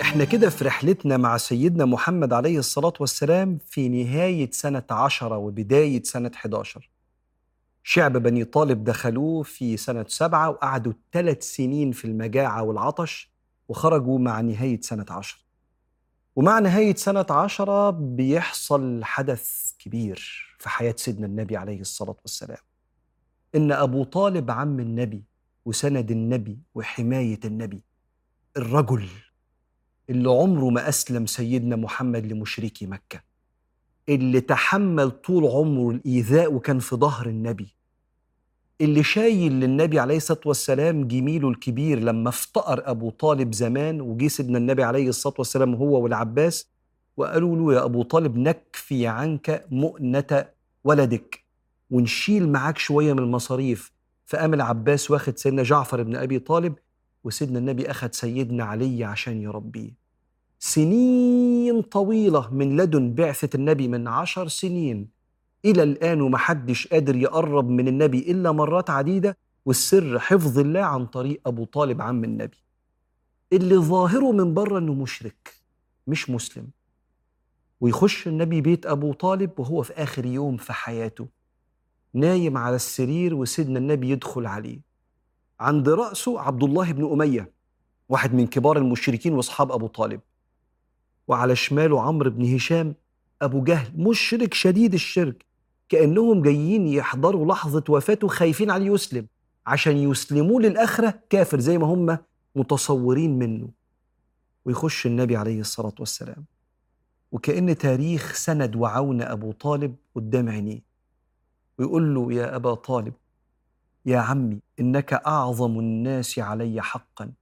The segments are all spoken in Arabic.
إحنا كده في رحلتنا مع سيدنا محمد عليه الصلاة والسلام في نهاية سنة عشرة وبداية سنة 11 شعب بني طالب دخلوه في سنة سبعة وقعدوا ثلاث سنين في المجاعة والعطش وخرجوا مع نهاية سنة عشرة. ومع نهاية سنة عشرة بيحصل حدث كبير في حياة سيدنا النبي عليه الصلاة والسلام. إن أبو طالب عم النبي وسند النبي وحماية النبي. الرجل اللي عمره ما أسلم سيدنا محمد لمشركي مكة اللي تحمل طول عمره الإيذاء وكان في ظهر النبي اللي شايل للنبي عليه الصلاة والسلام جميله الكبير لما افتقر أبو طالب زمان وجي سيدنا النبي عليه الصلاة والسلام هو والعباس وقالوا له يا أبو طالب نكفي عنك مؤنة ولدك ونشيل معاك شوية من المصاريف. فقام العباس واخد سيدنا جعفر بن أبي طالب وسيدنا النبي أخد سيدنا علي عشان يربيه. سنين طويلة من لدن بعثة النبي من عشر سنين. إلى الآن ومحدش قادر يقرب من النبي إلا مرات عديدة والسر حفظ الله عن طريق أبو طالب عم النبي. اللي ظاهره من بره إنه مشرك مش مسلم. ويخش النبي بيت أبو طالب وهو في آخر يوم في حياته. نايم على السرير وسيدنا النبي يدخل عليه. عند رأسه عبد الله بن أمية واحد من كبار المشركين وأصحاب أبو طالب. وعلى شماله عمرو بن هشام أبو جهل مشرك شديد الشرك كأنهم جايين يحضروا لحظة وفاته خايفين عليه يسلم عشان يسلموه للآخرة كافر زي ما هم متصورين منه. ويخش النبي عليه الصلاة والسلام. وكأن تاريخ سند وعون أبو طالب قدام عينيه. ويقول له يا أبا طالب يا عمي إنك أعظم الناس علي حقا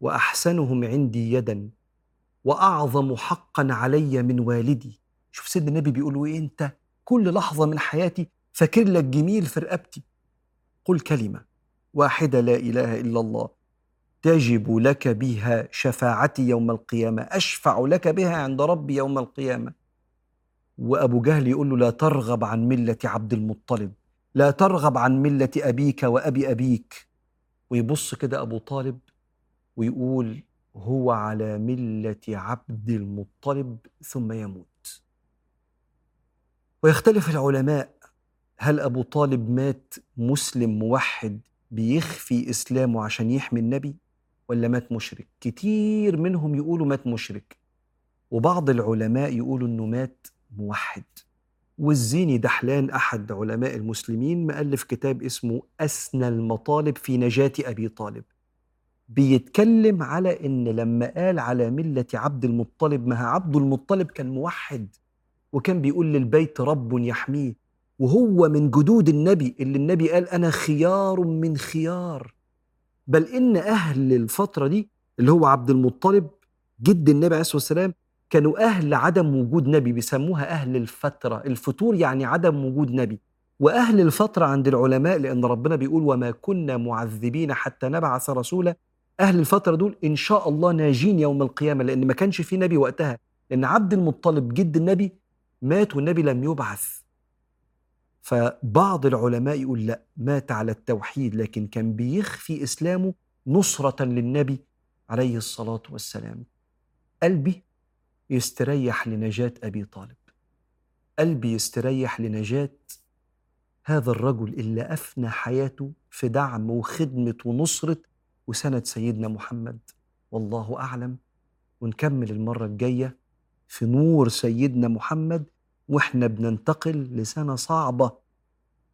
وأحسنهم عندي يدا. وأعظم حقا علي من والدي. شوف سيدنا النبي بيقول له إيه؟ أنت كل لحظة من حياتي فاكر لك جميل في رقبتي. قل كلمة واحدة لا إله إلا الله. تجب لك بها شفاعتي يوم القيامة. أشفع لك بها عند ربي يوم القيامة. وأبو جهل يقول له لا ترغب عن ملة عبد المطلب. لا ترغب عن ملة أبيك وأبي أبيك. ويبص كده أبو طالب ويقول هو على ملة عبد المطلب ثم يموت. ويختلف العلماء هل أبو طالب مات مسلم موحد بيخفي إسلامه عشان يحمي النبي ولا مات مشرك؟ كتير منهم يقولوا مات مشرك وبعض العلماء يقولوا أنه مات موحد. والزيني دحلان أحد علماء المسلمين مؤلف كتاب اسمه أسنى المطالب في نجاة أبي طالب. بيتكلم على إن لما قال على ملة عبد المطلب ما عبد المطلب كان موحد وكان بيقول للبيت رب يحميه وهو من جدود النبي اللي النبي قال أنا خيار من خيار. بل إن أهل الفترة دي اللي هو عبد المطلب جد النبي عليه الصلاة والسلام كانوا أهل عدم وجود نبي بيسموها أهل الفترة. الفتور يعني عدم وجود نبي. وأهل الفترة عند العلماء لأن ربنا بيقول وما كنا معذبين حتى نبعث رسولا أهل الفترة دول إن شاء الله ناجين يوم القيامة لأن ما كانش في نبي وقتها. لأن عبد المطلب جد النبي مات والنبي لم يبعث. فبعض العلماء يقول لأ مات على التوحيد لكن كان بيخفي إسلامه نصرة للنبي عليه الصلاة والسلام. قلبي يستريح لنجاة أبي طالب. قلبي يستريح لنجاة هذا الرجل اللي أفنى حياته في دعم وخدمة ونصرة وسند سيدنا محمد والله أعلم ونكمل المرة الجاية في نور سيدنا محمد وإحنا بننتقل لسنة صعبة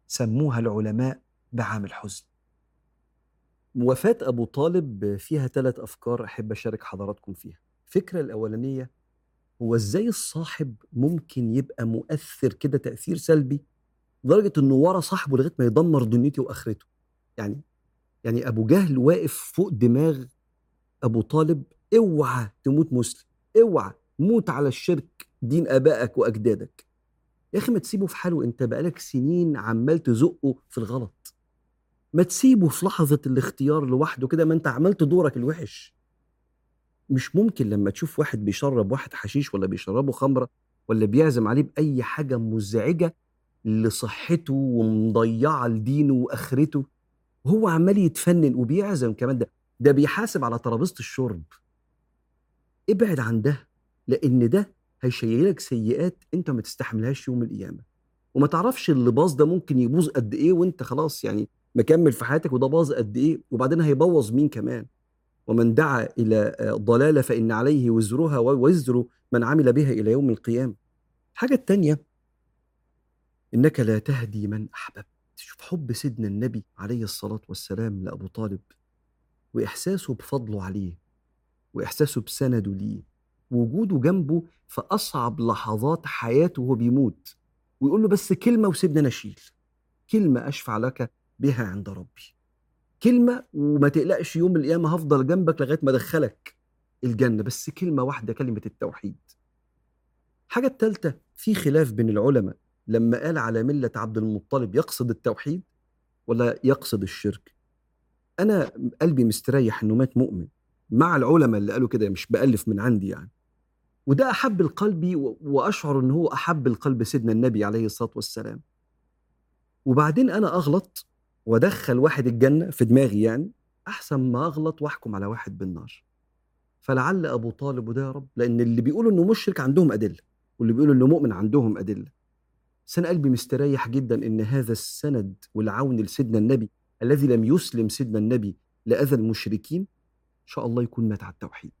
سموها العلماء بعام الحزن. وفاة أبو طالب فيها ثلاث أفكار أحب أشارك حضراتكم فيها. الفكرة الأولانية هو إزاي الصاحب ممكن يبقى مؤثر كده تأثير سلبي لدرجة إنه ورا صاحبه لغاية ما يدمر دنيته وآخرته. يعني يعني أبو جهل واقف فوق دماغ أبو طالب أوعى تموت مسلم أوعى موت على الشرك دين آبائك وأجدادك. يا أخي ما تسيبه في حاله أنت بقالك سنين عمال تزقه في الغلط. ما تسيبه في لحظة الاختيار لوحده كده ما أنت عملت دورك الوحش. مش ممكن لما تشوف واحد بيشرب واحد حشيش ولا بيشربه خمرة ولا بيعزم عليه بأي حاجة مزعجة لصحته ومضيعة لدينه وآخرته. وهو عمال يتفنن وبيعزم كمان ده. ده بيحاسب على ترابيزة الشرب. ابعد عن ده لأن ده هيشيلك سيئات أنت ما تستحملهاش يوم القيامة. وما تعرفش اللي باظ ده ممكن يبوظ قد إيه وأنت خلاص يعني مكمل في حياتك وده باظ قد إيه وبعدين هيبوظ مين كمان؟ ومن دعا إلى ضلالة فإن عليه وزرها ووزر من عمل بها إلى يوم القيامة. الحاجة الثانية إنك لا تهدي من أحببت. شوف حب سيدنا النبي عليه الصلاة والسلام لأبو طالب وإحساسه بفضله عليه وإحساسه بسنده ليه وجوده جنبه في أصعب لحظات حياته وهو بيموت ويقول له بس كلمة وسيبني نشيل كلمة أشفع لك بها عند ربي كلمة وما تقلقش يوم القيامة هفضل جنبك لغاية ما أدخلك الجنة بس كلمة واحدة كلمة التوحيد. الحاجة الثالثه في خلاف بين العلماء. لما قال على ملة عبد المطلب يقصد التوحيد ولا يقصد الشرك؟ أنا قلبي مستريح إنه مات مؤمن. مع العلماء اللي قالوا كده مش بألف من عندي يعني. وده أحب القلب وأشعر إن هو أحب القلب سيدنا النبي عليه الصلاة والسلام. وبعدين أنا أغلط وأدخل واحد الجنة في دماغي يعني أحسن ما أغلط وأحكم على واحد بالنار. فلعل أبو طالب وده يا رب لأن اللي بيقولوا إنه مشرك عندهم أدلة واللي بيقولوا إنه مؤمن عندهم أدلة. بس أنا قلبي مستريح جدا إن هذا السند والعون لسيدنا النبي الذي لم يسلم سيدنا النبي لأذى المشركين إن شاء الله يكون مات على التوحيد.